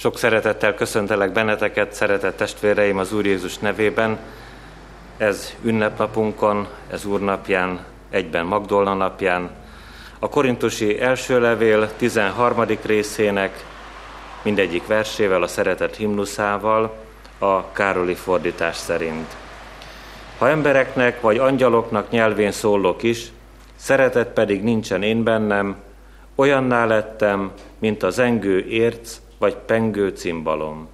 Sok szeretettel köszöntelek benneteket, szeretett testvéreim az Úr Jézus nevében. Ez ünnepnapunkon, ez Úrnapján, egyben Magdolna napján, a Korintusi első levél 13. részének mindegyik versével, a szeretet himnuszával, a Károli fordítás szerint. Ha embereknek vagy angyaloknak nyelvén szólok is, szeretet pedig nincsen én bennem, olyanná lettem, mint az engő érc vagy pengő cimbalom.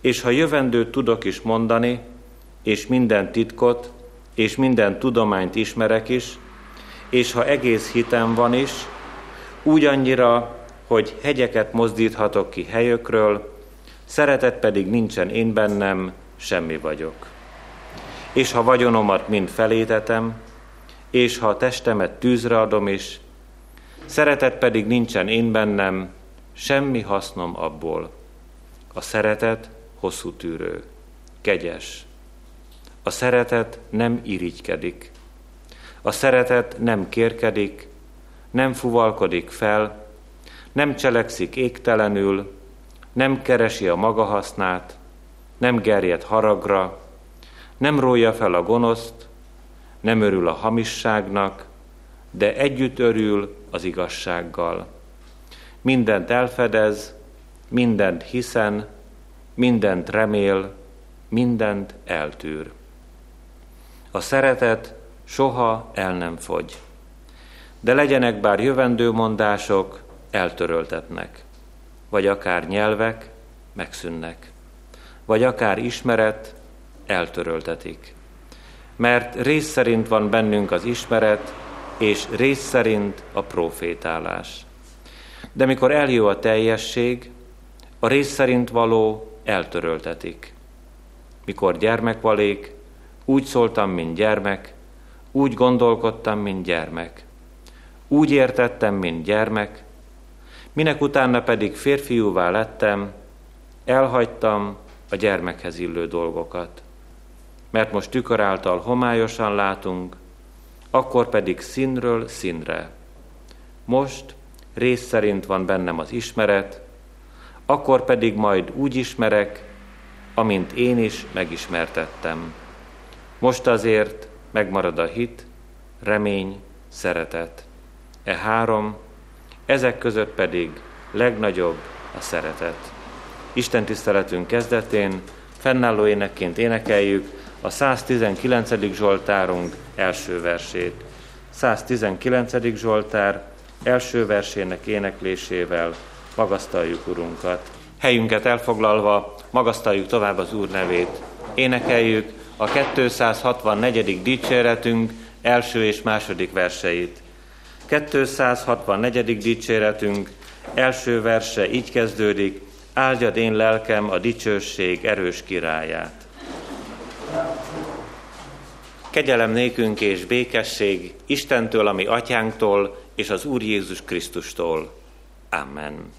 És ha jövendőt tudok is mondani, és minden titkot, és minden tudományt ismerek is, és ha egész hitem van is, úgy annyira, hogy hegyeket mozdíthatok ki helyökről, szeretet pedig nincsen én bennem, semmi vagyok. És ha vagyonomat mind felétetem, és ha a testemet tűzre adom is, szeretet pedig nincsen én bennem, semmi hasznom abból. A szeretet hosszú tűrő, kegyes. A szeretet nem irigykedik. A szeretet nem kérkedik, nem fuvalkodik fel, nem cselekszik égtelenül, nem keresi a maga hasznát, nem gerjed haragra, nem rója fel a gonoszt, nem örül a hamisságnak, de együtt örül az igazsággal. Mindent elfedez, mindent hiszen, mindent remél, mindent eltűr. A szeretet soha el nem fogy. De legyenek bár jövendő mondások, eltöröltetnek, vagy akár nyelvek, megszűnnek, vagy akár ismeret, eltöröltetik. Mert rész szerint van bennünk az ismeret, és rész szerint a profétálás. De mikor eljö a teljesség, a rész szerint való eltöröltetik. Mikor gyermekvalék, úgy szóltam, mint gyermek, úgy gondolkodtam, mint gyermek. Úgy értettem, mint gyermek, minek utána pedig férfiúvá lettem, elhagytam a gyermekhez illő dolgokat. Mert most tükör által homályosan látunk, akkor pedig színről színre. Most rész szerint van bennem az ismeret, akkor pedig majd úgy ismerek, amint én is megismertettem. Most azért megmarad a hit, remény, szeretet. E három, ezek között pedig legnagyobb a szeretet. Isten tiszteletünk kezdetén fennálló énekként énekeljük a 119. Zsoltárunk első versét. 119. Zsoltár első versének éneklésével magasztaljuk Urunkat. Helyünket elfoglalva magasztaljuk tovább az Úr nevét. Énekeljük a 264. dicséretünk első és második verseit. 264. dicséretünk első verse így kezdődik, áldjad én lelkem a dicsőség erős királyát. Kegyelem nékünk és békesség Istentől, ami atyánktól, és az Úr Jézus Krisztustól. Amen.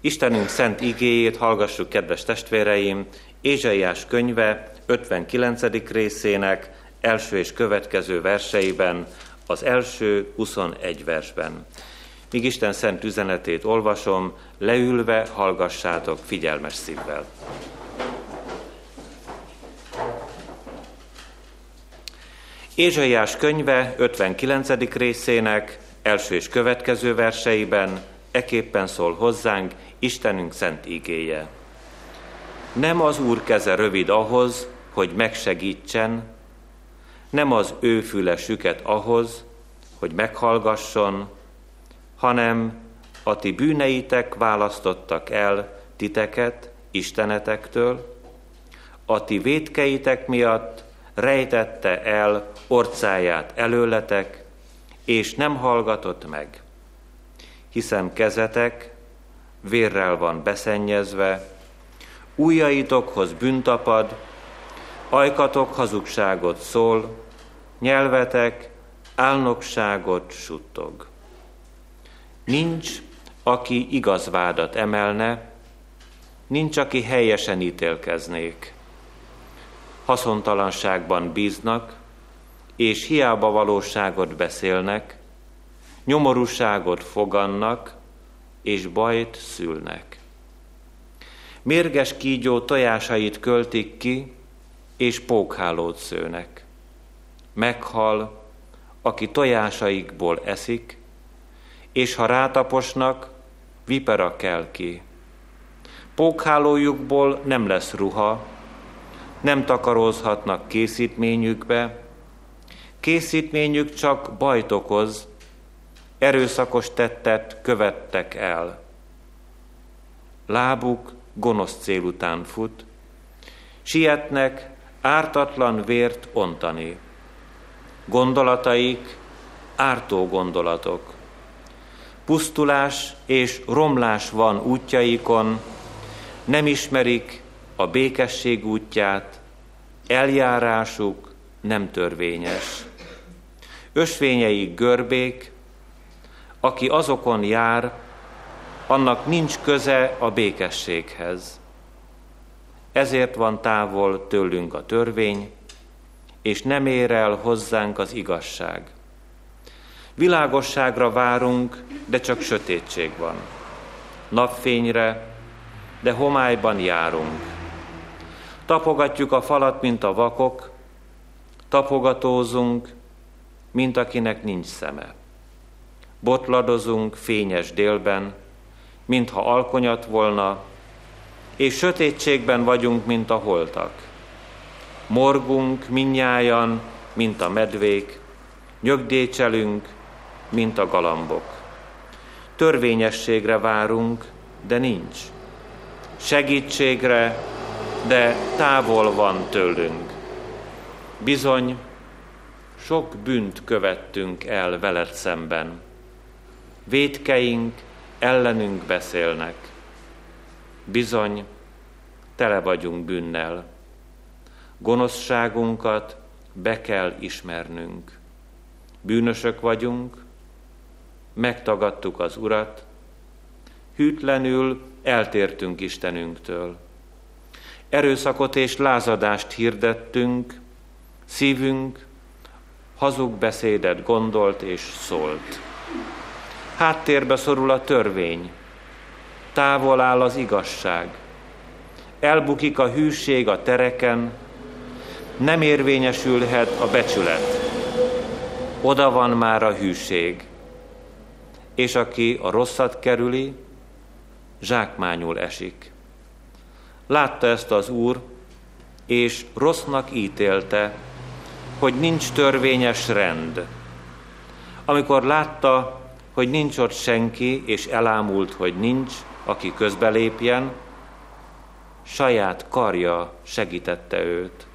Istenünk szent igéjét hallgassuk, kedves testvéreim, Ézsaiás könyve 59. részének első és következő verseiben, az első 21 versben. Míg Isten szent üzenetét olvasom, leülve hallgassátok figyelmes szívvel. Ézsaiás könyve 59. részének első és következő verseiben eképpen szól hozzánk Istenünk szent igéje. Nem az Úr keze rövid ahhoz, hogy megsegítsen, nem az ő füle süket ahhoz, hogy meghallgasson, hanem a ti bűneitek választottak el titeket Istenetektől, a ti vétkeitek miatt rejtette el orcáját előletek, és nem hallgatott meg, hiszen kezetek vérrel van beszennyezve, újaitokhoz bűntapad, ajkatok hazugságot szól, nyelvetek álnokságot suttog. Nincs, aki igaz vádat emelne, nincs, aki helyesen ítélkeznék. Haszontalanságban bíznak, és hiába valóságot beszélnek, nyomorúságot fogannak, és bajt szülnek. Mérges kígyó tojásait költik ki, és pókhálót szőnek. Meghal, aki tojásaikból eszik, és ha rátaposnak, vipera kell ki. Pókhálójukból nem lesz ruha, nem takarózhatnak készítményükbe, készítményük csak bajt okoz, erőszakos tettet követtek el. Lábuk gonosz cél után fut, sietnek ártatlan vért ontani. Gondolataik ártó gondolatok. Pusztulás és romlás van útjaikon, nem ismerik a békesség útját, eljárásuk nem törvényes. Ösvényeik görbék, aki azokon jár, annak nincs köze a békességhez. Ezért van távol tőlünk a törvény, és nem ér el hozzánk az igazság. Világosságra várunk, de csak sötétség van. Napfényre, de homályban járunk. Tapogatjuk a falat, mint a vakok, tapogatózunk, mint akinek nincs szeme. Botladozunk fényes délben, mintha alkonyat volna, és sötétségben vagyunk, mint a holtak. Morgunk minnyájan, mint a medvék, nyögdécselünk, mint a galambok. Törvényességre várunk, de nincs. Segítségre, de távol van tőlünk. Bizony, sok bűnt követtünk el veled szemben. Védkeink ellenünk beszélnek. Bizony, tele vagyunk bűnnel. Gonoszságunkat be kell ismernünk. Bűnösök vagyunk, megtagadtuk az Urat, hűtlenül eltértünk Istenünktől. Erőszakot és lázadást hirdettünk, szívünk hazug beszédet gondolt és szólt. Háttérbe szorul a törvény, távol áll az igazság, elbukik a hűség a tereken, nem érvényesülhet a becsület. Oda van már a hűség, és aki a rosszat kerüli, zsákmányul esik. Látta ezt az Úr, és rossznak ítélte, hogy nincs törvényes rend. Amikor látta, hogy nincs ott senki, és elámult, hogy nincs, aki közbelépjen, saját karja segítette őt.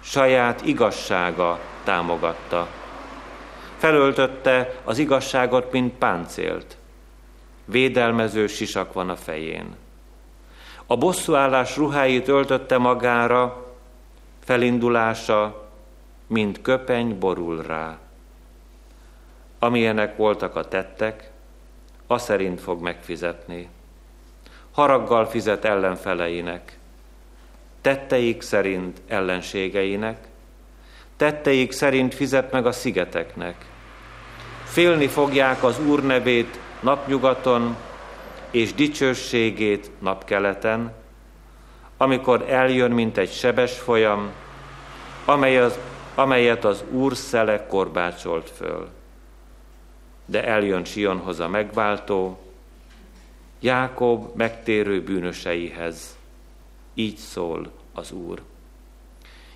Saját igazsága támogatta. Felöltötte az igazságot, mint páncélt. Védelmező sisak van a fején. A bosszúállás ruháit öltötte magára, felindulása, mint köpeny borul rá. Amilyenek voltak a tettek, a szerint fog megfizetni. Haraggal fizet ellenfeleinek, tetteik szerint ellenségeinek, tetteik szerint fizet meg a szigeteknek. Félni fogják az Úr nevét napnyugaton, és dicsőségét napkeleten, amikor eljön, mint egy sebes folyam, amely az, amelyet az Úr szele korbácsolt föl. De eljön Sionhoz a megváltó, Jákob megtérő bűnöseihez. Így szól az Úr.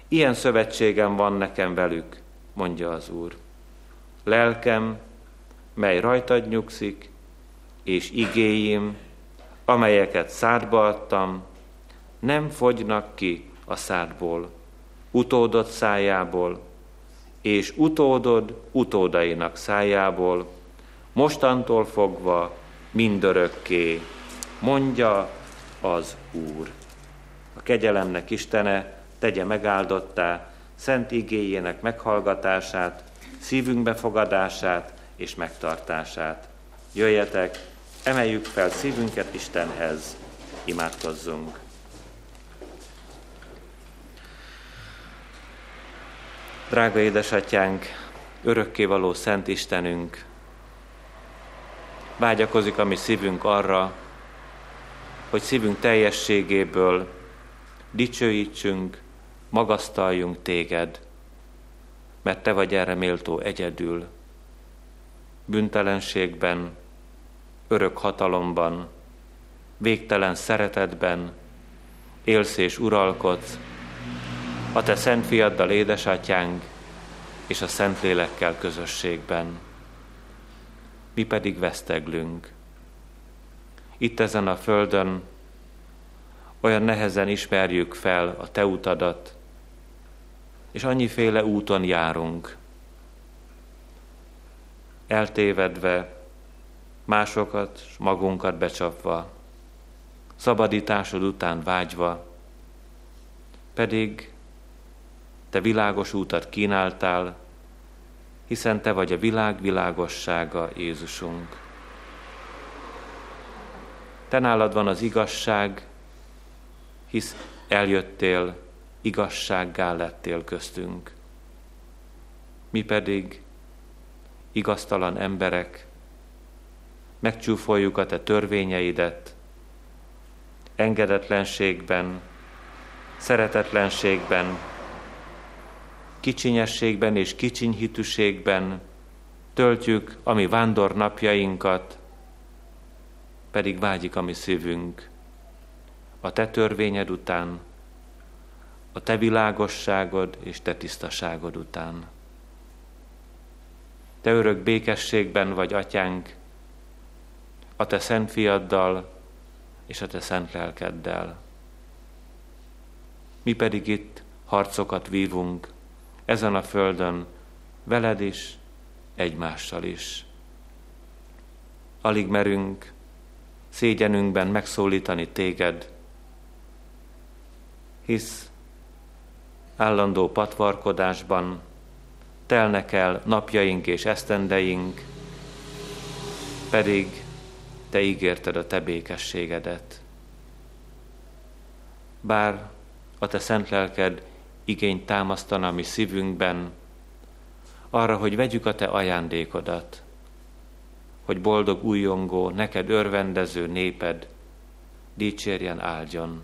Ilyen szövetségem van nekem velük, mondja az Úr. Lelkem, mely rajtad nyugszik, és igéim, amelyeket szádba adtam, nem fogynak ki a szádból, utódod szájából, és utódod utódainak szájából, mostantól fogva mindörökké, mondja az Úr. A kegyelemnek Istene tegye megáldottá szent igéjének meghallgatását, szívünk befogadását és megtartását. Jöjjetek, emeljük fel szívünket Istenhez, imádkozzunk. Drága édesatyánk, örökkévaló Szent Istenünk, vágyakozik a mi szívünk arra, hogy szívünk teljességéből dicsőítsünk, magasztaljunk téged, mert te vagy erre méltó egyedül, büntelenségben, örök hatalomban, végtelen szeretetben, élsz és uralkodsz, a te szent fiaddal édesatyánk, és a Szentlélekkel közösségben. Mi pedig veszteglünk. Itt ezen a földön olyan nehezen ismerjük fel a te utadat, és annyiféle úton járunk, eltévedve, másokat, magunkat becsapva, szabadításod után vágyva, pedig te világos útat kínáltál, hiszen te vagy a világ világossága, Jézusunk. Te nálad van az igazság, hisz eljöttél, igazsággá lettél köztünk. Mi pedig, igaztalan emberek, megcsúfoljuk a te törvényeidet, engedetlenségben, szeretetlenségben, kicsinyességben és kicsinyhitűségben töltjük a mi vándornapjainkat, pedig vágyik a mi szívünk a te törvényed után, a te világosságod és te tisztaságod után. Te örök békességben vagy, atyánk, a te szent fiaddal és a te szent lelkeddel. Mi pedig itt harcokat vívunk, ezen a földön, veled is, egymással is. Alig merünk szégyenünkben megszólítani téged, hisz állandó patvarkodásban telnek el napjaink és esztendeink, pedig te ígérted a te békességedet. Bár a te szent lelked igényt támasztana mi szívünkben, arra, hogy vegyük a te ajándékodat, hogy boldog újongó, neked örvendező néped dicsérjen áldjon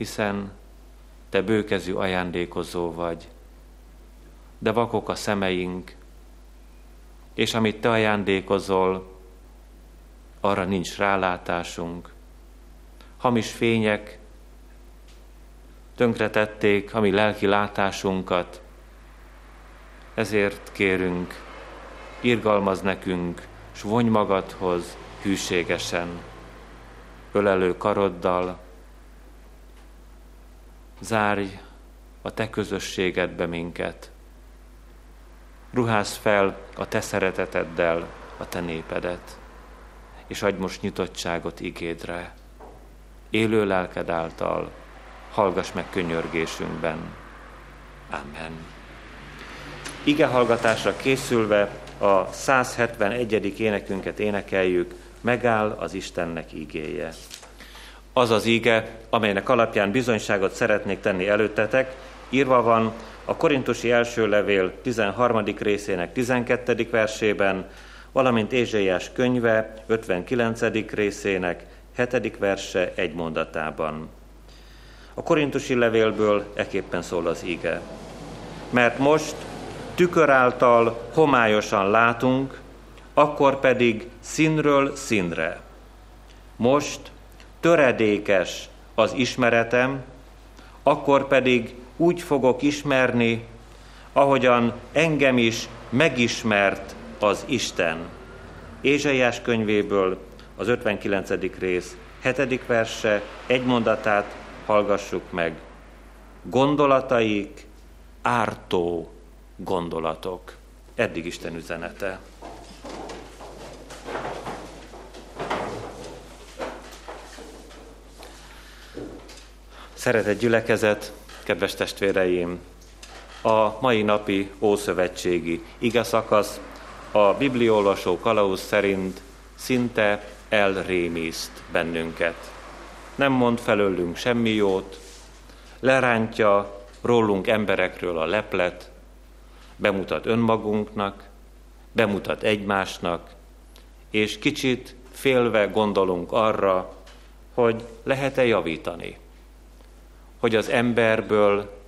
hiszen te bőkezű ajándékozó vagy, de vakok a szemeink, és amit te ajándékozol, arra nincs rálátásunk. Hamis fények tönkretették a mi lelki látásunkat, ezért kérünk, irgalmaz nekünk, s vonj magadhoz hűségesen, ölelő karoddal, zárj a te közösségedbe minket. Ruház fel a te szereteteddel a te népedet, és adj most nyitottságot igédre. Élő lelked által hallgass meg könyörgésünkben. Amen. Ige hallgatásra készülve a 171. énekünket énekeljük, megáll az Istennek igéje az az íge, amelynek alapján bizonyságot szeretnék tenni előttetek, írva van a Korintusi első levél 13. részének 12. versében, valamint Ézsaiás könyve 59. részének 7. verse egy mondatában. A korintusi levélből eképpen szól az íge. Mert most tükör által homályosan látunk, akkor pedig színről színre. Most töredékes az ismeretem, akkor pedig úgy fogok ismerni, ahogyan engem is megismert az Isten. Ézsaiás könyvéből az 59. rész 7. verse egy mondatát hallgassuk meg. Gondolataik ártó gondolatok. Eddig Isten üzenete. Szeretett gyülekezet, kedves testvéreim! A mai napi Ószövetségi igeszakasz a bibliolvasó kalauz szerint szinte elrémiszt bennünket. Nem mond felőlünk semmi jót, lerántja rólunk emberekről a leplet, bemutat önmagunknak, bemutat egymásnak, és kicsit félve gondolunk arra, hogy lehet-e javítani, hogy az emberből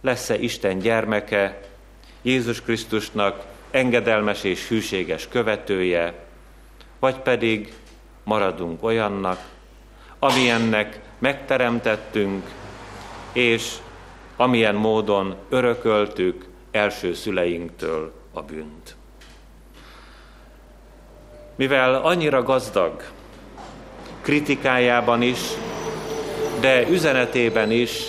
lesz-e Isten gyermeke, Jézus Krisztusnak engedelmes és hűséges követője, vagy pedig maradunk olyannak, amilyennek megteremtettünk, és amilyen módon örököltük első szüleinktől a bűnt. Mivel annyira gazdag kritikájában is, de üzenetében is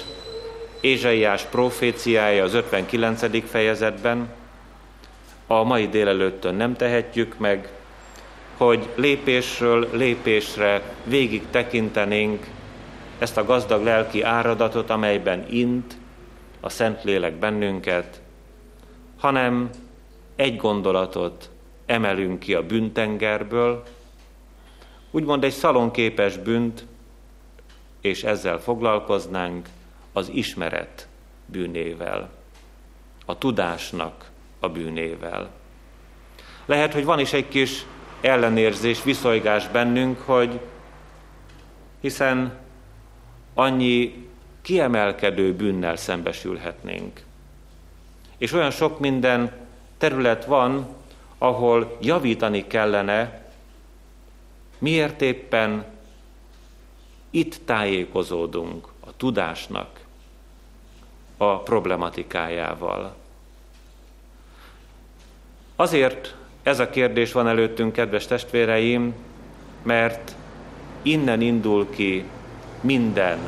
Ézsaiás proféciája az 59. fejezetben, a mai délelőttön nem tehetjük meg, hogy lépésről lépésre végig tekintenénk ezt a gazdag lelki áradatot, amelyben int a Szentlélek bennünket, hanem egy gondolatot emelünk ki a bűntengerből, úgymond egy szalonképes bűnt, és ezzel foglalkoznánk az ismeret bűnével, a tudásnak a bűnével. Lehet, hogy van is egy kis ellenérzés, viszolygás bennünk, hogy hiszen annyi kiemelkedő bűnnel szembesülhetnénk. És olyan sok minden terület van, ahol javítani kellene, miért éppen itt tájékozódunk a tudásnak a problematikájával. Azért ez a kérdés van előttünk, kedves testvéreim, mert innen indul ki minden,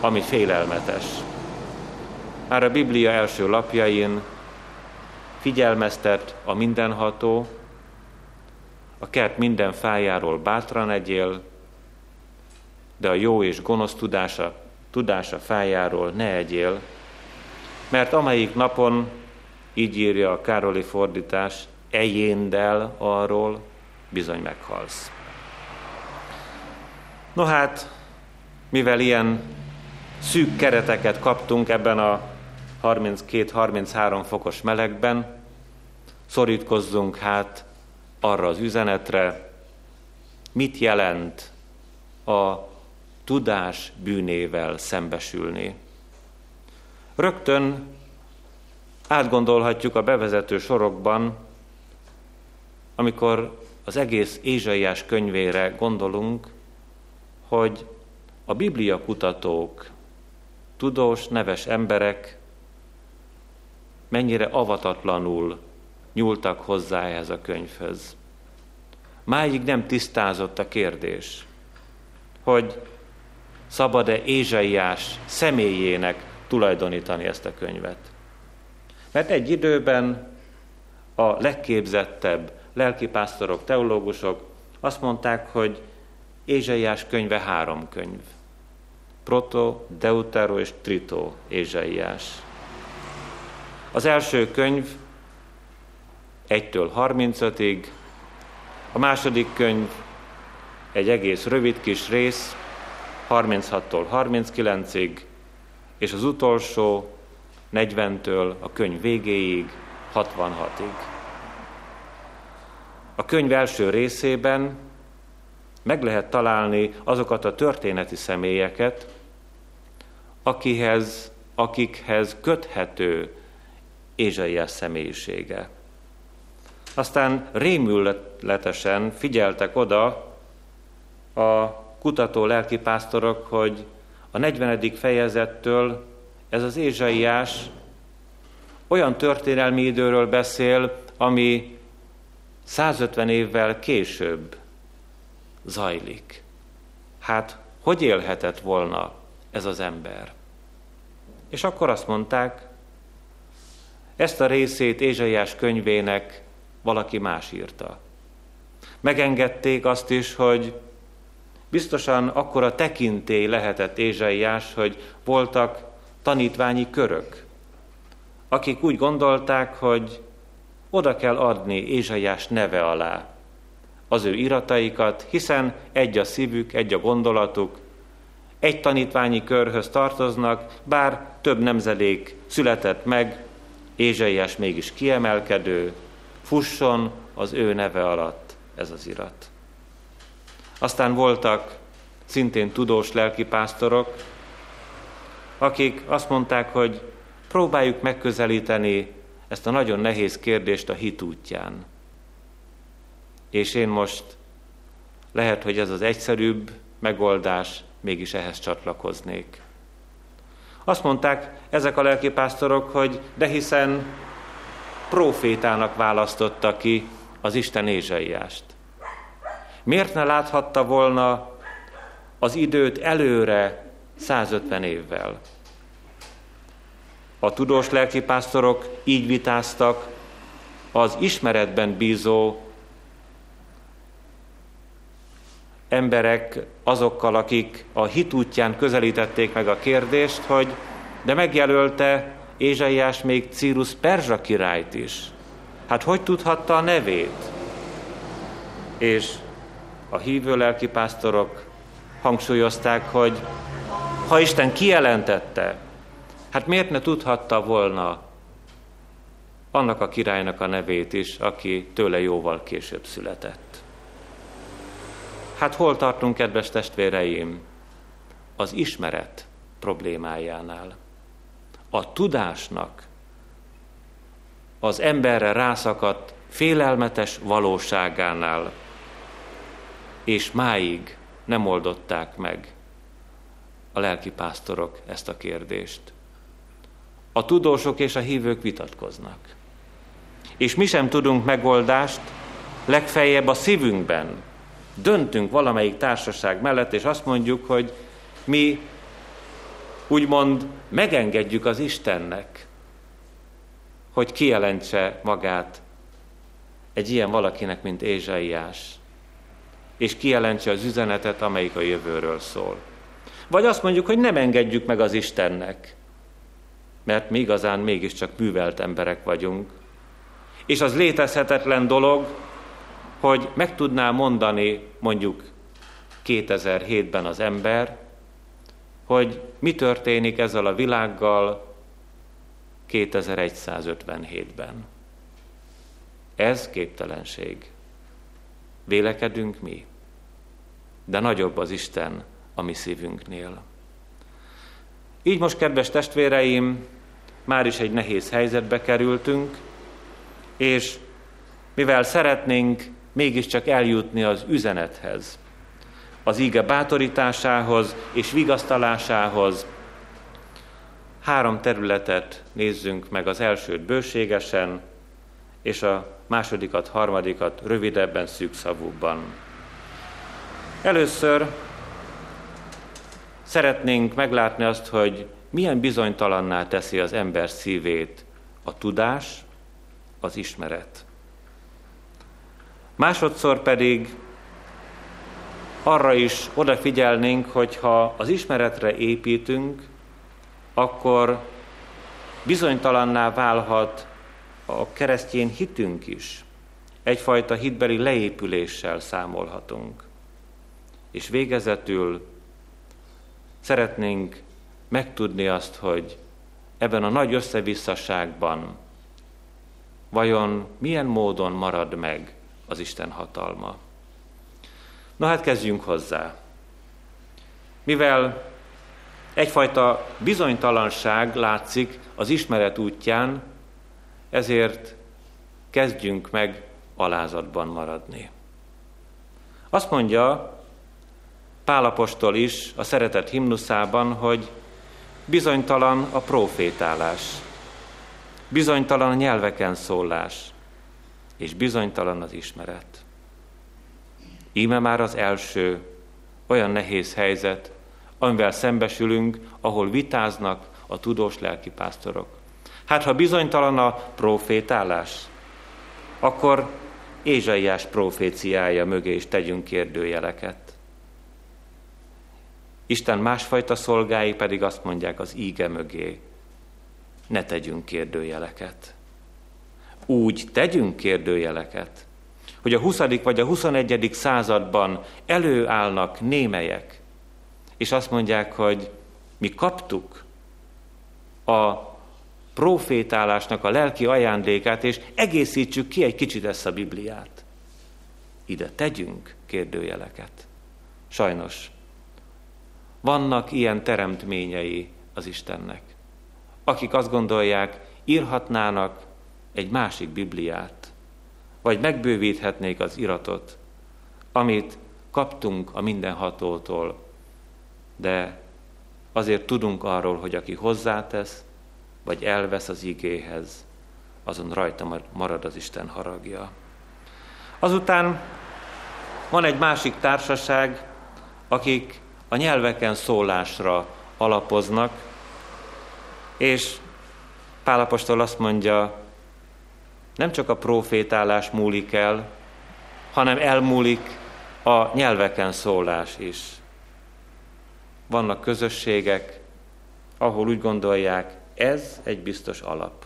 ami félelmetes. Már a Biblia első lapjain figyelmeztet a mindenható, a kert minden fájáról bátran egyél, de a jó és gonosz tudása, tudása fájáról ne egyél, mert amelyik napon, így írja a Károli fordítás, ejéndel arról, bizony meghalsz. No hát, mivel ilyen szűk kereteket kaptunk ebben a 32-33 fokos melegben, szorítkozzunk hát arra az üzenetre, mit jelent a tudás bűnével szembesülni. Rögtön átgondolhatjuk a bevezető sorokban, amikor az egész Ézsaiás könyvére gondolunk, hogy a Biblia kutatók, tudós, neves emberek mennyire avatatlanul nyúltak hozzá ehhez a könyvhöz. Máig nem tisztázott a kérdés, hogy szabad-e Ézsaiás személyének tulajdonítani ezt a könyvet. Mert egy időben a legképzettebb lelkipásztorok, teológusok azt mondták, hogy Ézsaiás könyve három könyv. Proto, Deutero és Trito Ézsaiás. Az első könyv 1-től 35-ig, a második könyv egy egész rövid kis rész, 36-tól 39-ig, és az utolsó 40-től a könyv végéig, 66-ig. A könyv első részében meg lehet találni azokat a történeti személyeket, akihez, akikhez köthető Ézsaiás személyisége. Aztán rémületesen figyeltek oda a kutató lelkipásztorok, hogy a 40. fejezettől ez az Ézsaiás olyan történelmi időről beszél, ami 150 évvel később zajlik. Hát, hogy élhetett volna ez az ember? És akkor azt mondták, ezt a részét Ézsaiás könyvének valaki más írta. Megengedték azt is, hogy biztosan akkor a tekintély lehetett Ézsaiás, hogy voltak tanítványi körök, akik úgy gondolták, hogy oda kell adni Ézsaiás neve alá az ő irataikat, hiszen egy a szívük, egy a gondolatuk, egy tanítványi körhöz tartoznak, bár több nemzedék született meg, Ézsaiás mégis kiemelkedő, fusson az ő neve alatt ez az irat. Aztán voltak szintén tudós lelkipásztorok, akik azt mondták, hogy próbáljuk megközelíteni ezt a nagyon nehéz kérdést a hit útján. És én most lehet, hogy ez az egyszerűbb megoldás, mégis ehhez csatlakoznék. Azt mondták ezek a lelkipásztorok, hogy de hiszen profétának választotta ki az Isten Ézsaiást. Miért ne láthatta volna az időt előre 150 évvel? A tudós lelkipásztorok így vitáztak az ismeretben bízó emberek azokkal, akik a hit útján közelítették meg a kérdést, hogy de megjelölte Ézsaiás még Círus Perzsa királyt is. Hát hogy tudhatta a nevét? És a hívő lelkipásztorok hangsúlyozták, hogy ha Isten kijelentette, hát miért ne tudhatta volna annak a királynak a nevét is, aki tőle jóval később született. Hát hol tartunk, kedves testvéreim? Az ismeret problémájánál. A tudásnak az emberre rászakadt félelmetes valóságánál, és máig nem oldották meg a lelkipásztorok ezt a kérdést. A tudósok és a hívők vitatkoznak. És mi sem tudunk megoldást, legfeljebb a szívünkben. Döntünk valamelyik társaság mellett, és azt mondjuk, hogy mi úgymond megengedjük az Istennek, hogy kijelentse magát egy ilyen valakinek, mint Ézsaiás, és kijelentse az üzenetet, amelyik a jövőről szól. Vagy azt mondjuk, hogy nem engedjük meg az Istennek, mert mi igazán mégiscsak művelt emberek vagyunk. És az létezhetetlen dolog, hogy meg tudná mondani mondjuk 2007-ben az ember, hogy mi történik ezzel a világgal 2157-ben. Ez képtelenség. Vélekedünk mi, de nagyobb az Isten a mi szívünknél. Így most, kedves testvéreim, már is egy nehéz helyzetbe kerültünk, és mivel szeretnénk mégiscsak eljutni az üzenethez, az íge bátorításához és vigasztalásához, három területet nézzünk meg az elsőt bőségesen, és a másodikat, harmadikat rövidebben, szűkszavúbban. Először szeretnénk meglátni azt, hogy milyen bizonytalanná teszi az ember szívét a tudás, az ismeret. Másodszor pedig arra is odafigyelnénk, hogy ha az ismeretre építünk, akkor bizonytalanná válhat a keresztény hitünk is. Egyfajta hitbeli leépüléssel számolhatunk. És végezetül szeretnénk megtudni azt, hogy ebben a nagy összevisszaságban vajon milyen módon marad meg az Isten hatalma. Na hát kezdjünk hozzá. Mivel egyfajta bizonytalanság látszik az ismeret útján, ezért kezdjünk meg alázatban maradni. Azt mondja Pálapostól is a szeretett himnuszában, hogy bizonytalan a profétálás, bizonytalan a nyelveken szólás, és bizonytalan az ismeret. Íme már az első olyan nehéz helyzet, amivel szembesülünk, ahol vitáznak a tudós lelkipásztorok. Hát ha bizonytalan a profétálás, akkor Ézsaiás proféciája mögé is tegyünk kérdőjeleket. Isten másfajta szolgái pedig azt mondják az íge mögé, ne tegyünk kérdőjeleket. Úgy tegyünk kérdőjeleket, hogy a 20. vagy a 21. században előállnak némelyek, és azt mondják, hogy mi kaptuk a profétálásnak a lelki ajándékát, és egészítsük ki egy kicsit ezt a Bibliát. Ide tegyünk kérdőjeleket. Sajnos Vannak ilyen teremtményei az Istennek, akik azt gondolják, írhatnának egy másik Bibliát, vagy megbővíthetnék az iratot, amit kaptunk a mindenhatótól, de azért tudunk arról, hogy aki hozzátesz, vagy elvesz az igéhez, azon rajta marad az Isten haragja. Azután van egy másik társaság, akik a nyelveken szólásra alapoznak, és Pálapostól azt mondja, nem csak a profétálás múlik el, hanem elmúlik a nyelveken szólás is. Vannak közösségek, ahol úgy gondolják, ez egy biztos alap.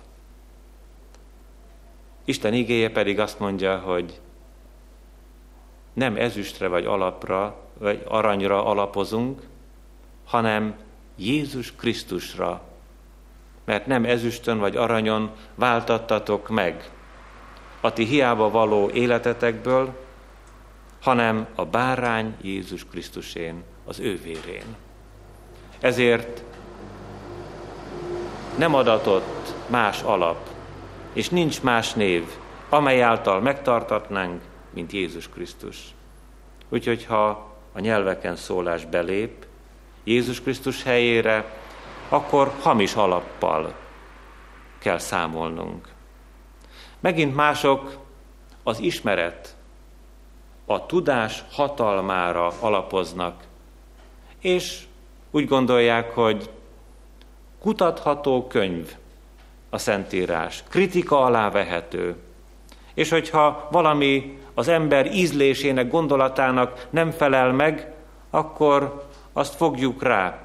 Isten igéje pedig azt mondja, hogy nem ezüstre vagy alapra, vagy aranyra alapozunk, hanem Jézus Krisztusra. Mert nem ezüstön vagy aranyon váltattatok meg a ti hiába való életetekből, hanem a bárány Jézus Krisztusén, az ő vérén. Ezért nem adatott más alap, és nincs más név, amely által megtartatnánk, mint Jézus Krisztus. Úgyhogy ha a nyelveken szólás belép Jézus Krisztus helyére, akkor hamis alappal kell számolnunk. Megint mások az ismeret, a tudás hatalmára alapoznak, és úgy gondolják, hogy kutatható könyv a Szentírás, kritika alá vehető, és hogyha valami az ember ízlésének, gondolatának nem felel meg, akkor azt fogjuk rá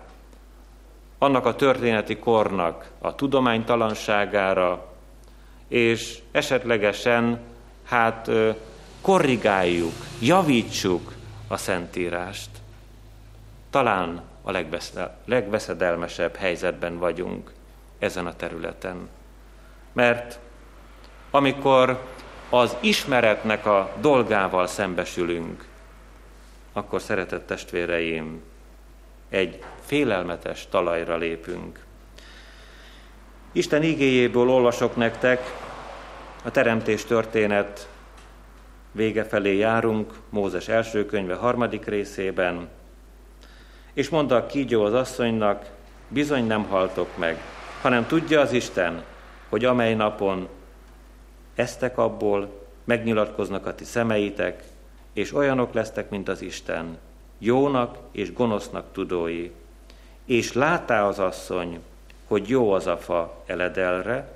annak a történeti kornak a tudománytalanságára, és esetlegesen hát korrigáljuk, javítsuk a Szentírást. Talán a legveszedelmesebb helyzetben vagyunk ezen a területen. Mert amikor az ismeretnek a dolgával szembesülünk, akkor szeretett testvéreim, egy félelmetes talajra lépünk. Isten igéjéből olvasok nektek, a teremtés történet vége felé járunk, Mózes első könyve harmadik részében, és mondta a kígyó az asszonynak, bizony nem haltok meg, hanem tudja az Isten, hogy amely napon esztek abból, megnyilatkoznak a ti szemeitek, és olyanok lesztek, mint az Isten, jónak és gonosznak tudói. És látá az asszony, hogy jó az a fa eledelre,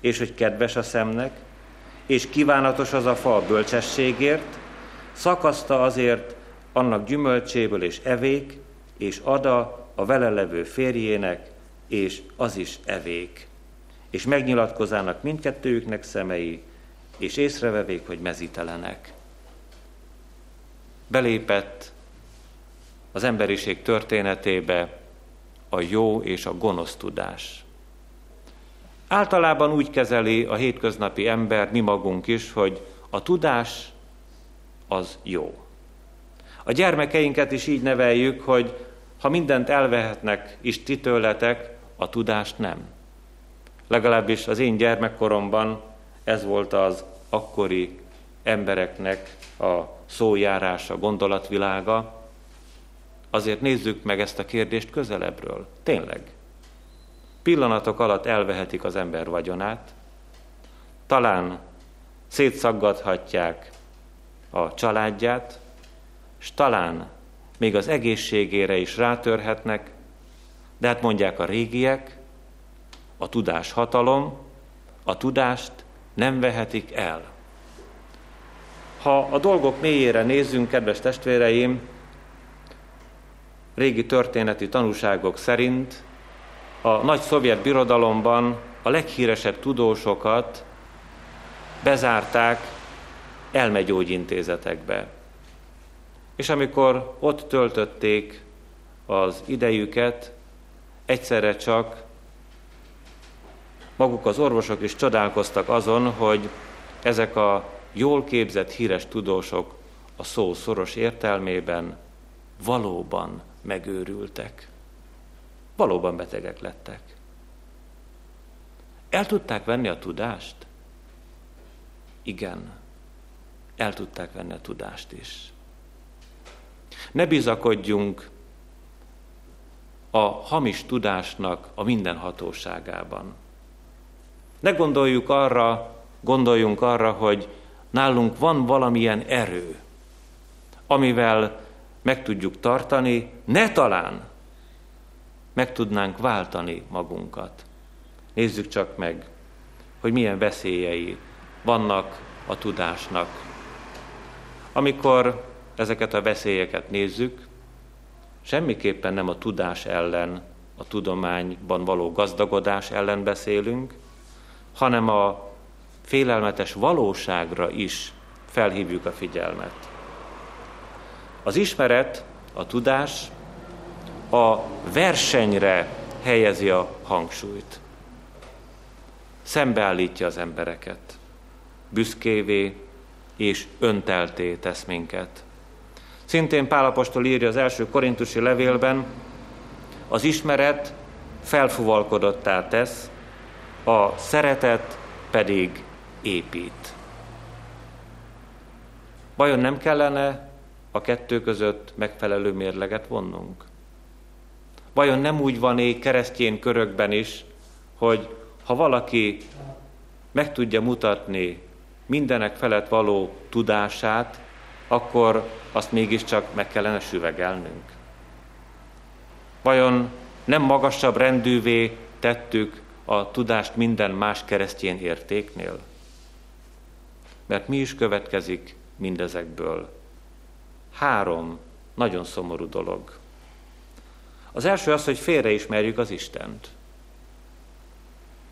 és hogy kedves a szemnek, és kívánatos az a fa a bölcsességért, szakaszta azért annak gyümölcséből és evék, és ada a vele levő férjének, és az is evék. És megnyilatkozának mindkettőjüknek szemei, és észrevevék, hogy mezítelenek. Belépett az emberiség történetébe a jó és a gonosz tudás. Általában úgy kezeli a hétköznapi ember, mi magunk is, hogy a tudás az jó. A gyermekeinket is így neveljük, hogy ha mindent elvehetnek is titőletek, a tudást nem. Legalábbis az én gyermekkoromban ez volt az akkori embereknek a szójárása, gondolatvilága. Azért nézzük meg ezt a kérdést közelebbről. Tényleg. Pillanatok alatt elvehetik az ember vagyonát, talán szétszaggathatják a családját, és talán még az egészségére is rátörhetnek, de hát mondják a régiek, a tudás hatalom, a tudást nem vehetik el. Ha a dolgok mélyére nézzünk, kedves testvéreim, régi történeti tanúságok szerint a nagy szovjet birodalomban a leghíresebb tudósokat bezárták elmegyógyintézetekbe. És amikor ott töltötték az idejüket, egyszerre csak maguk az orvosok is csodálkoztak azon, hogy ezek a jól képzett híres tudósok a szó szoros értelmében valóban megőrültek. Valóban betegek lettek. El tudták venni a tudást? Igen, el tudták venni a tudást is. Ne bizakodjunk a hamis tudásnak a mindenhatóságában. Ne gondoljuk arra, gondoljunk arra, hogy nálunk van valamilyen erő, amivel meg tudjuk tartani, ne talán meg tudnánk váltani magunkat. Nézzük csak meg, hogy milyen veszélyei vannak a tudásnak. Amikor ezeket a veszélyeket nézzük, semmiképpen nem a tudás ellen, a tudományban való gazdagodás ellen beszélünk, hanem a félelmetes valóságra is felhívjuk a figyelmet. Az ismeret, a tudás a versenyre helyezi a hangsúlyt. Szembeállítja az embereket. Büszkévé és öntelté tesz minket. Szintén Pálapostól írja az első korintusi levélben, az ismeret felfuvalkodottá tesz, a szeretet pedig épít. Vajon nem kellene a kettő között megfelelő mérleget vonnunk? Vajon nem úgy van ég keresztjén körökben is, hogy ha valaki meg tudja mutatni mindenek felett való tudását, akkor azt mégiscsak meg kellene süvegelnünk. Vajon nem magasabb rendűvé tettük a tudást minden más keresztjén értéknél? Mert mi is következik mindezekből? Három nagyon szomorú dolog. Az első az, hogy félreismerjük az Istent.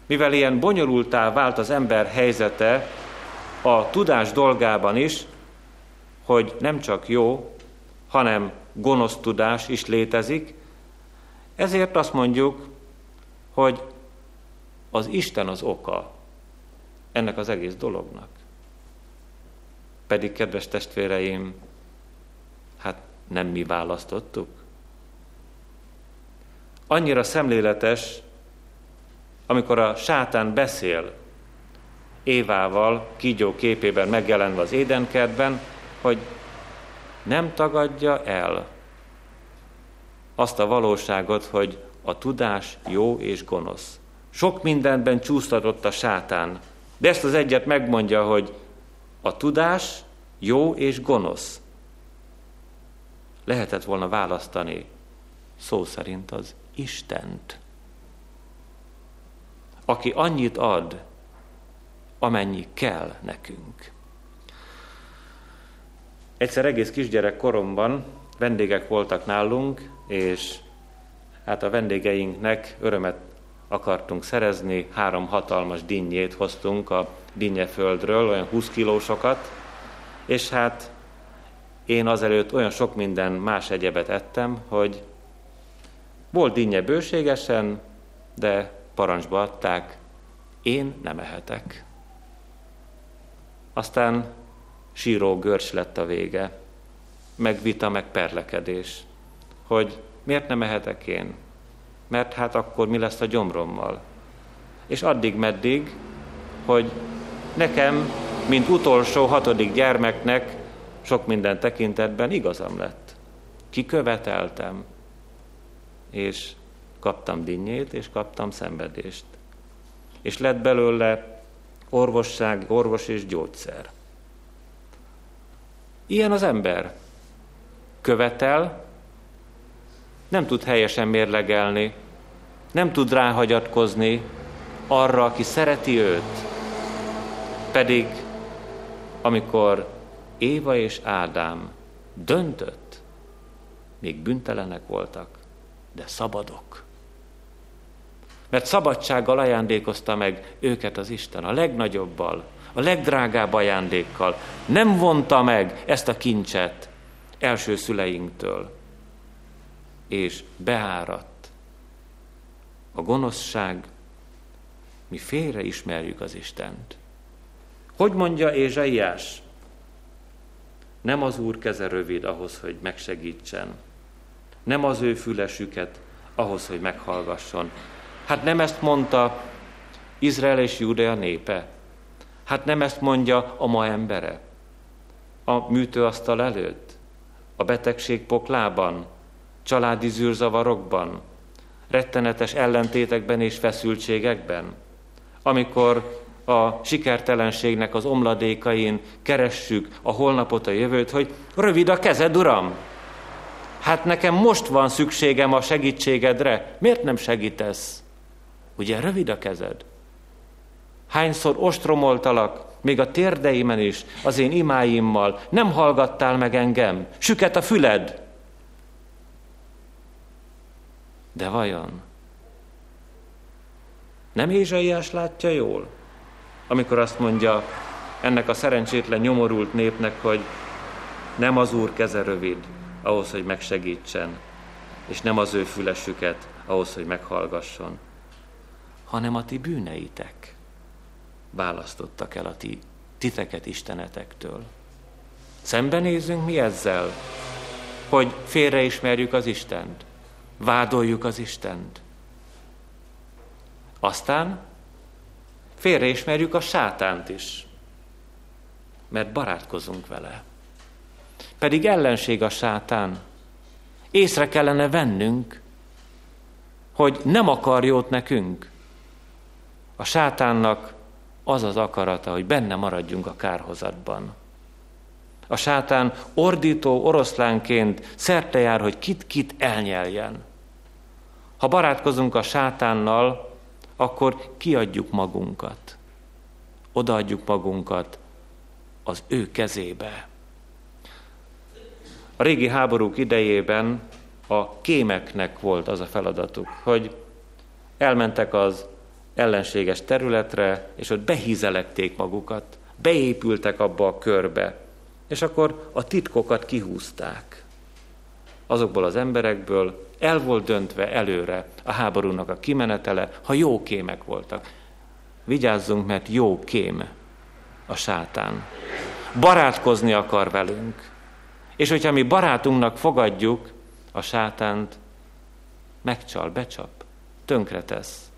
Mivel ilyen bonyolultá vált az ember helyzete a tudás dolgában is, hogy nem csak jó, hanem gonosz tudás is létezik, ezért azt mondjuk, hogy az Isten az oka ennek az egész dolognak. Pedig, kedves testvéreim, hát nem mi választottuk. Annyira szemléletes, amikor a sátán beszél Évával, kígyó képében megjelenve az édenkertben, hogy nem tagadja el azt a valóságot, hogy a tudás jó és gonosz. Sok mindenben csúsztatott a sátán, de ezt az egyet megmondja, hogy a tudás jó és gonosz. Lehetett volna választani szó szerint az Istent, aki annyit ad, amennyi kell nekünk. Egyszer egész kisgyerek koromban vendégek voltak nálunk, és hát a vendégeinknek örömet akartunk szerezni, három hatalmas dinnyét hoztunk a dinnyeföldről, olyan 20 kilósokat, és hát én azelőtt olyan sok minden más egyebet ettem, hogy volt dinnye bőségesen, de parancsba adták, én nem ehetek. Aztán síró görcs lett a vége, meg vita, meg perlekedés, hogy miért nem ehetek én, mert hát akkor mi lesz a gyomrommal. És addig-meddig, hogy nekem, mint utolsó hatodik gyermeknek sok minden tekintetben igazam lett. Kiköveteltem, és kaptam dinnyét, és kaptam szenvedést. És lett belőle orvosság, orvos és gyógyszer. Ilyen az ember. Követel, nem tud helyesen mérlegelni, nem tud ráhagyatkozni arra, aki szereti őt. Pedig, amikor Éva és Ádám döntött, még büntelenek voltak, de szabadok. Mert szabadsággal ajándékozta meg őket az Isten, a legnagyobbal, a legdrágább ajándékkal. Nem vonta meg ezt a kincset első szüleinktől, és beáradt. A gonoszság, mi félre ismerjük az Istent. Hogy mondja Ézsaiás? Nem az Úr keze rövid ahhoz, hogy megsegítsen, nem az ő fülesüket ahhoz, hogy meghallgasson. Hát nem ezt mondta Izrael és Judea népe? Hát nem ezt mondja a ma embere? A műtőasztal előtt? A betegség poklában? Családi zűrzavarokban? Rettenetes ellentétekben és feszültségekben? Amikor a sikertelenségnek az omladékain keressük a holnapot, a jövőt, hogy rövid a kezed, Uram! Hát nekem most van szükségem a segítségedre, miért nem segítesz? Ugye rövid a kezed? Hányszor ostromoltalak, még a térdeimen is, az én imáimmal, nem hallgattál meg engem, süket a füled. De vajon? Nem Ézsaiás látja jól? amikor azt mondja ennek a szerencsétlen nyomorult népnek, hogy nem az Úr keze rövid ahhoz, hogy megsegítsen, és nem az ő fülesüket ahhoz, hogy meghallgasson, hanem a ti bűneitek választottak el a ti titeket istenetektől. Szembenézünk mi ezzel, hogy félreismerjük az Istent, vádoljuk az Istent. Aztán Félreismerjük a sátánt is, mert barátkozunk vele. Pedig ellenség a sátán. Észre kellene vennünk, hogy nem akar jót nekünk. A sátánnak az az akarata, hogy benne maradjunk a kárhozatban. A sátán ordító oroszlánként szerte jár, hogy kit-kit elnyeljen. Ha barátkozunk a sátánnal, akkor kiadjuk magunkat. Odaadjuk magunkat az ő kezébe. A régi háborúk idejében a kémeknek volt az a feladatuk, hogy elmentek az ellenséges területre, és ott behízelekték magukat, beépültek abba a körbe, és akkor a titkokat kihúzták azokból az emberekből, el volt döntve előre a háborúnak a kimenetele, ha jó kémek voltak. Vigyázzunk, mert jó kém a sátán. Barátkozni akar velünk. És hogyha mi barátunknak fogadjuk a sátánt, megcsal, becsap, tönkretesz,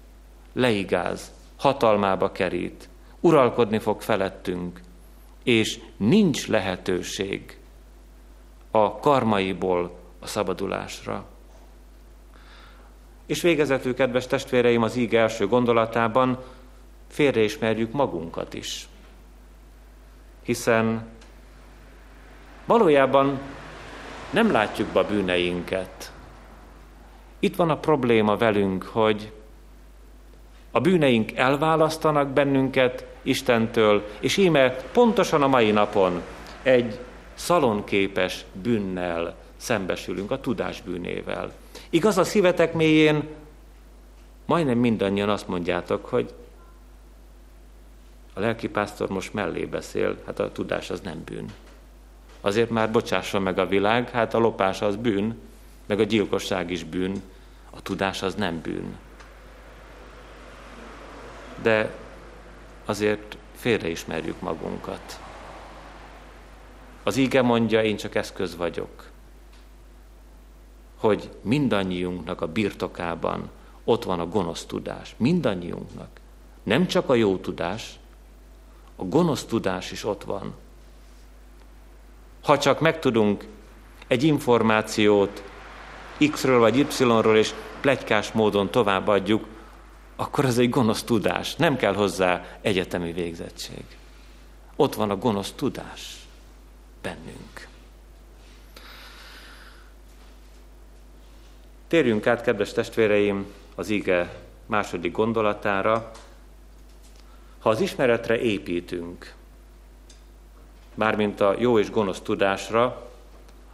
leigáz, hatalmába kerít, uralkodni fog felettünk, és nincs lehetőség a karmaiból a szabadulásra. És végezetül, kedves testvéreim, az íg első gondolatában félreismerjük magunkat is. Hiszen valójában nem látjuk be a bűneinket. Itt van a probléma velünk, hogy a bűneink elválasztanak bennünket Istentől, és íme pontosan a mai napon egy szalonképes bűnnel szembesülünk, a tudás bűnével. Igaz, a szívetek mélyén majdnem mindannyian azt mondjátok, hogy a lelkipásztor most mellé beszél, hát a tudás az nem bűn. Azért már bocsássa meg a világ, hát a lopás az bűn, meg a gyilkosság is bűn, a tudás az nem bűn. De azért félreismerjük magunkat. Az íge mondja, én csak eszköz vagyok hogy mindannyiunknak a birtokában ott van a gonosz tudás. Mindannyiunknak. Nem csak a jó tudás, a gonosz tudás is ott van. Ha csak megtudunk egy információt X-ről vagy Y-ról, és plegykás módon továbbadjuk, akkor ez egy gonosz tudás. Nem kell hozzá egyetemi végzettség. Ott van a gonosz tudás bennünk. Térjünk át, kedves testvéreim, az ige második gondolatára. Ha az ismeretre építünk, mármint a jó és gonosz tudásra,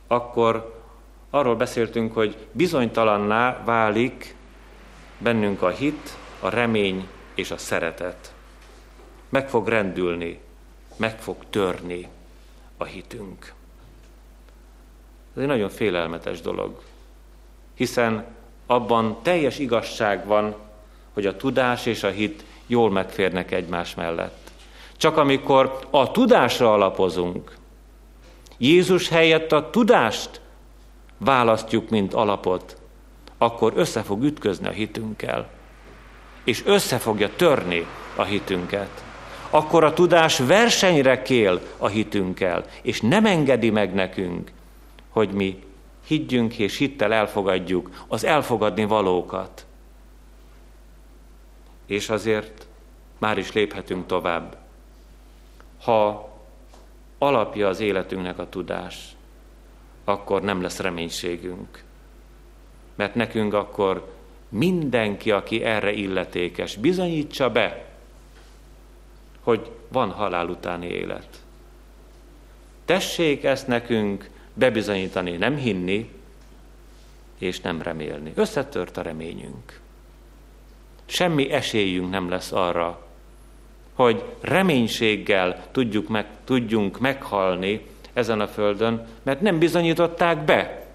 akkor arról beszéltünk, hogy bizonytalanná válik bennünk a hit, a remény és a szeretet. Meg fog rendülni, meg fog törni a hitünk. Ez egy nagyon félelmetes dolog hiszen abban teljes igazság van, hogy a tudás és a hit jól megférnek egymás mellett. Csak amikor a tudásra alapozunk, Jézus helyett a tudást választjuk, mint alapot, akkor össze fog ütközni a hitünkkel, és össze fogja törni a hitünket. Akkor a tudás versenyre kél a hitünkkel, és nem engedi meg nekünk, hogy mi higgyünk és hittel elfogadjuk az elfogadni valókat. És azért már is léphetünk tovább. Ha alapja az életünknek a tudás, akkor nem lesz reménységünk. Mert nekünk akkor mindenki, aki erre illetékes, bizonyítsa be, hogy van halál utáni élet. Tessék ezt nekünk bebizonyítani, nem hinni, és nem remélni. Összetört a reményünk. Semmi esélyünk nem lesz arra, hogy reménységgel tudjuk meg, tudjunk meghalni ezen a földön, mert nem bizonyították be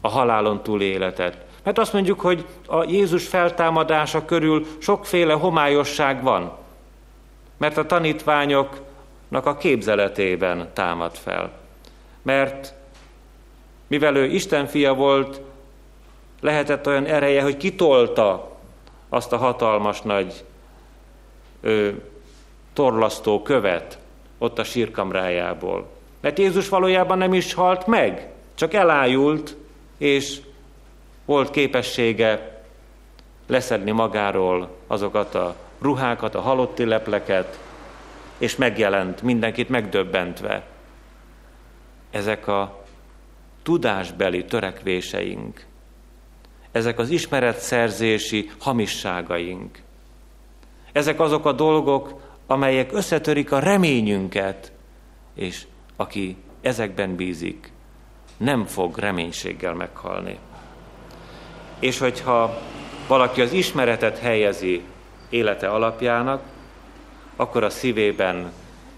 a halálon túl életet. Mert azt mondjuk, hogy a Jézus feltámadása körül sokféle homályosság van, mert a tanítványoknak a képzeletében támad fel. Mert mivel ő Isten fia volt, lehetett olyan ereje, hogy kitolta azt a hatalmas nagy ö, torlasztó követ ott a sírkamrájából. Mert Jézus valójában nem is halt meg, csak elájult, és volt képessége leszedni magáról azokat a ruhákat, a halotti lepleket, és megjelent mindenkit megdöbbentve. Ezek a tudásbeli törekvéseink, ezek az ismeretszerzési hamisságaink, ezek azok a dolgok, amelyek összetörik a reményünket, és aki ezekben bízik, nem fog reménységgel meghalni. És hogyha valaki az ismeretet helyezi élete alapjának, akkor a szívében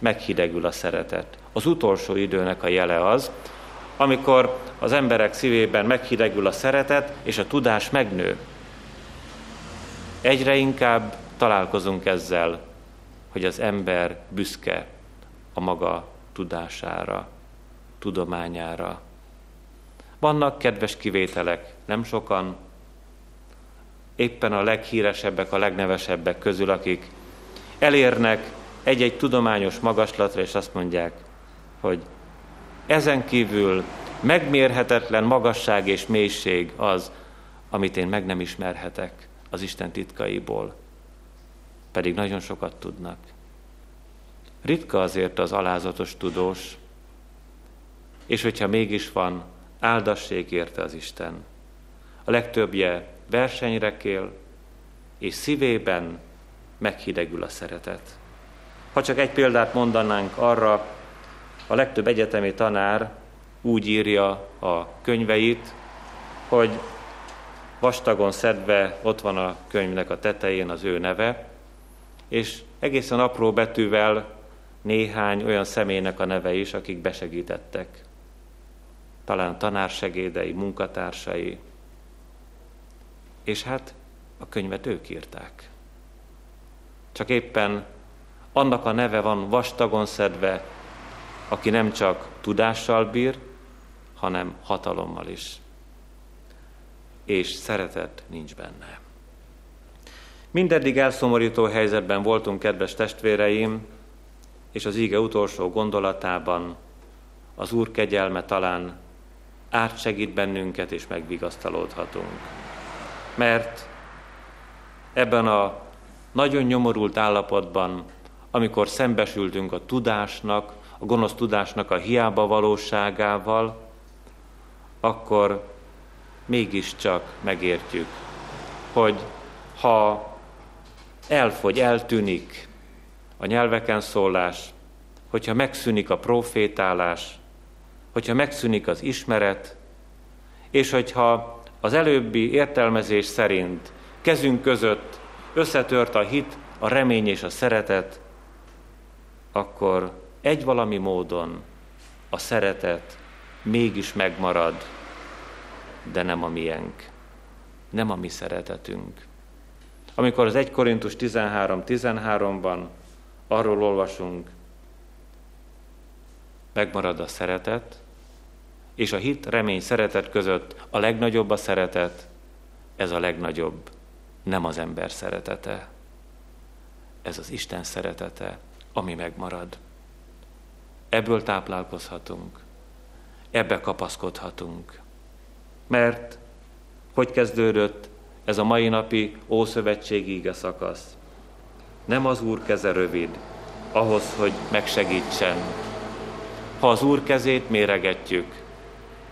meghidegül a szeretet. Az utolsó időnek a jele az, amikor az emberek szívében meghidegül a szeretet, és a tudás megnő. Egyre inkább találkozunk ezzel, hogy az ember büszke a maga tudására, tudományára. Vannak kedves kivételek, nem sokan, éppen a leghíresebbek, a legnevesebbek közül, akik elérnek egy-egy tudományos magaslatra, és azt mondják, hogy ezen kívül megmérhetetlen magasság és mélység az, amit én meg nem ismerhetek az Isten titkaiból. Pedig nagyon sokat tudnak. Ritka azért az alázatos tudós, és hogyha mégis van, áldassék érte az Isten. A legtöbbje versenyre kél, és szívében meghidegül a szeretet. Ha csak egy példát mondanánk arra, a legtöbb egyetemi tanár úgy írja a könyveit, hogy vastagon szedve ott van a könyvnek a tetején az ő neve, és egészen apró betűvel néhány olyan személynek a neve is, akik besegítettek. Talán tanársegédei, munkatársai. És hát a könyvet ők írták. Csak éppen annak a neve van vastagon szedve, aki nem csak tudással bír, hanem hatalommal is. És szeretet nincs benne. Mindeddig elszomorító helyzetben voltunk, kedves testvéreim, és az íge utolsó gondolatában az Úr kegyelme talán átsegít bennünket, és megvigasztalódhatunk. Mert ebben a nagyon nyomorult állapotban, amikor szembesültünk a tudásnak, a gonosz tudásnak a hiába valóságával, akkor mégiscsak megértjük, hogy ha elfogy, eltűnik a nyelveken szólás, hogyha megszűnik a profétálás, hogyha megszűnik az ismeret, és hogyha az előbbi értelmezés szerint kezünk között összetört a hit, a remény és a szeretet, akkor egy valami módon a szeretet mégis megmarad, de nem a miénk, nem a mi szeretetünk. Amikor az 1 Korintus 13-13-ban arról olvasunk, megmarad a szeretet, és a hit, remény, szeretet között a legnagyobb a szeretet, ez a legnagyobb, nem az ember szeretete. Ez az Isten szeretete, ami megmarad. Ebből táplálkozhatunk, ebbe kapaszkodhatunk. Mert hogy kezdődött ez a mai napi Ószövetségi ige szakasz? Nem az Úr keze rövid, ahhoz, hogy megsegítsen. Ha az Úr kezét méregetjük,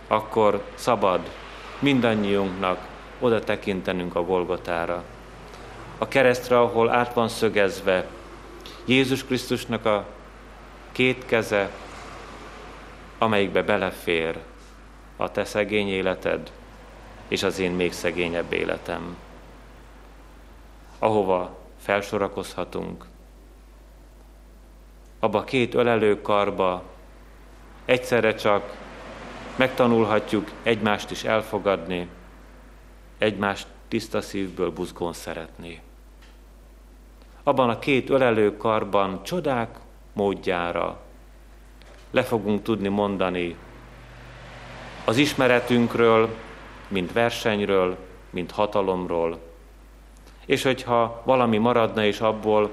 akkor szabad mindannyiunknak oda tekintenünk a Golgotára. A keresztre, ahol át van szögezve Jézus Krisztusnak a két keze, amelyikbe belefér a te szegény életed és az én még szegényebb életem, ahova felsorakozhatunk, abba két ölelő karba egyszerre csak megtanulhatjuk egymást is elfogadni, egymást tiszta szívből buzgón szeretni. Abban a két ölelő karban csodák módjára le fogunk tudni mondani az ismeretünkről, mint versenyről, mint hatalomról. És hogyha valami maradna is abból,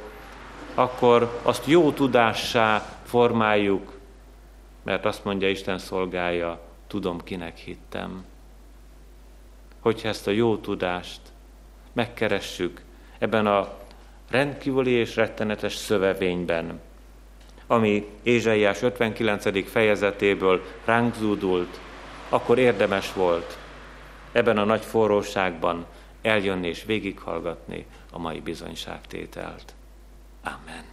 akkor azt jó tudássá formáljuk, mert azt mondja Isten szolgája, tudom, kinek hittem. Hogyha ezt a jó tudást megkeressük ebben a rendkívüli és rettenetes szövevényben, ami Ézsaiás 59. fejezetéből ránk zúdult, akkor érdemes volt ebben a nagy forróságban eljönni és végighallgatni a mai bizonyságtételt. Amen.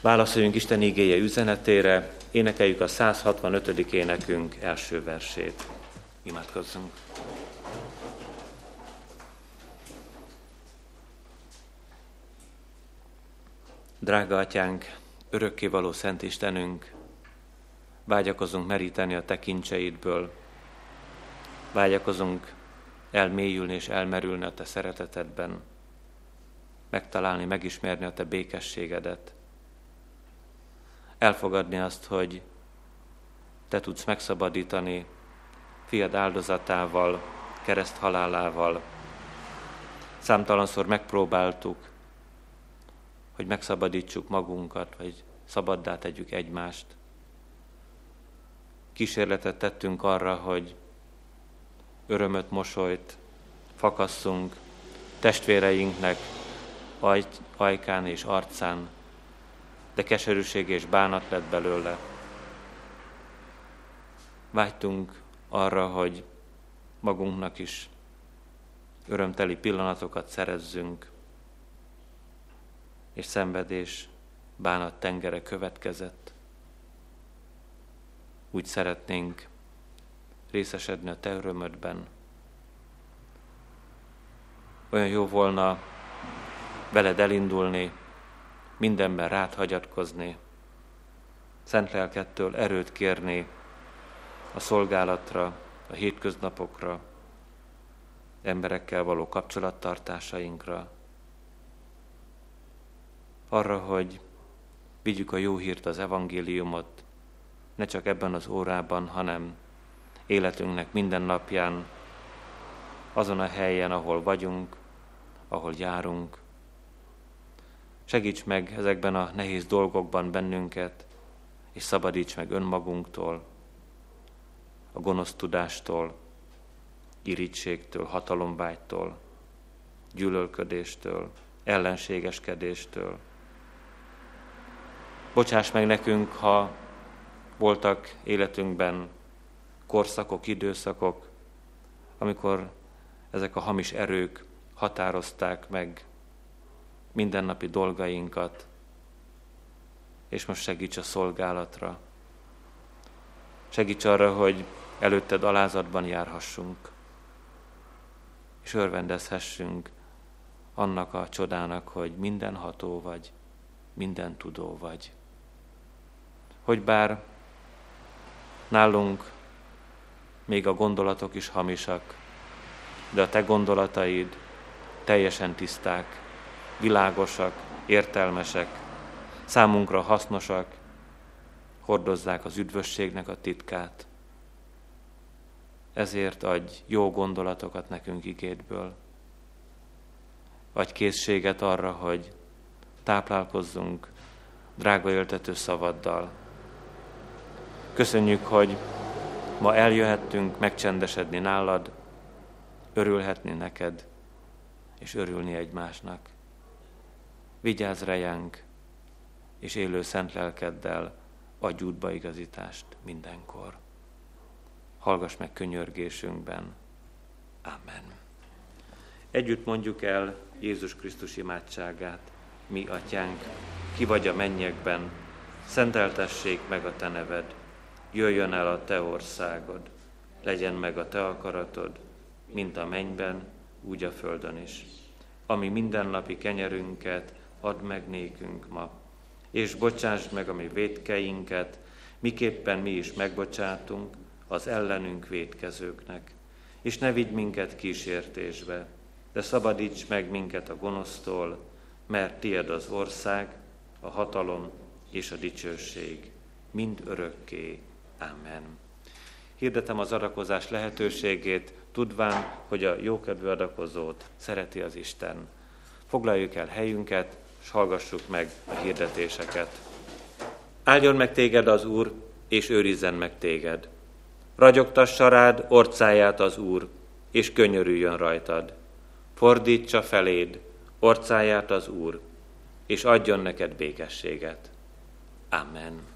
Válaszoljunk Isten igéje üzenetére, énekeljük a 165. énekünk első versét. Imádkozzunk. Drága atyánk, örökkévaló Szent Istenünk, vágyakozunk meríteni a tekintseidből, vágyakozunk elmélyülni és elmerülni a te szeretetedben, megtalálni, megismerni a te békességedet, elfogadni azt, hogy te tudsz megszabadítani fiad áldozatával, kereszt halálával. Számtalanszor megpróbáltuk, hogy megszabadítsuk magunkat, vagy szabaddá tegyük egymást. Kísérletet tettünk arra, hogy örömöt, mosolyt fakasszunk testvéreinknek aj, ajkán és arcán, de keserűség és bánat lett belőle. Vágytunk arra, hogy magunknak is örömteli pillanatokat szerezzünk, és szenvedés, bánat tengere következett. Úgy szeretnénk részesedni a te örömödben. Olyan jó volna veled elindulni, mindenben rád hagyatkozni, szent lelkettől erőt kérni a szolgálatra, a hétköznapokra, emberekkel való kapcsolattartásainkra, arra, hogy vigyük a jó hírt, az evangéliumot, ne csak ebben az órában, hanem életünknek minden napján, azon a helyen, ahol vagyunk, ahol járunk. Segíts meg ezekben a nehéz dolgokban bennünket, és szabadíts meg önmagunktól, a gonosz tudástól, irítségtől, hatalomvágytól, gyűlölködéstől, ellenségeskedéstől. Bocsáss meg nekünk, ha voltak életünkben korszakok, időszakok, amikor ezek a hamis erők határozták meg mindennapi dolgainkat, és most segíts a szolgálatra. Segíts arra, hogy előtted alázatban járhassunk, és örvendezhessünk annak a csodának, hogy mindenható vagy, minden tudó vagy. Hogy bár nálunk még a gondolatok is hamisak, de a te gondolataid teljesen tiszták, világosak, értelmesek, számunkra hasznosak, hordozzák az üdvösségnek a titkát, ezért adj jó gondolatokat nekünk igédből. Adj készséget arra, hogy táplálkozzunk drága éltető szavaddal. Köszönjük, hogy ma eljöhettünk megcsendesedni nálad, örülhetni neked, és örülni egymásnak. Vigyázz rejánk, és élő szent lelkeddel adj útba igazítást mindenkor. Hallgass meg könyörgésünkben. Amen. Együtt mondjuk el Jézus Krisztus imádságát. Mi, Atyánk, ki vagy a mennyekben, szenteltessék meg a Te neved, jöjjön el a Te országod, legyen meg a Te akaratod, mint a mennyben, úgy a földön is. Ami mindennapi kenyerünket add meg nékünk ma, és bocsásd meg a mi védkeinket, miképpen mi is megbocsátunk az ellenünk védkezőknek. És ne vigy minket kísértésbe, de szabadíts meg minket a gonosztól, mert tied az ország, a hatalom és a dicsőség, mind örökké. Amen. Hirdetem az adakozás lehetőségét, tudván, hogy a jókedvű adakozót szereti az Isten. Foglaljuk el helyünket, és hallgassuk meg a hirdetéseket. Áldjon meg téged az Úr, és őrizzen meg téged. Ragyogtassa rád orcáját az Úr, és könyörüljön rajtad. Fordítsa feléd orcáját az Úr, és adjon neked békességet. Amen.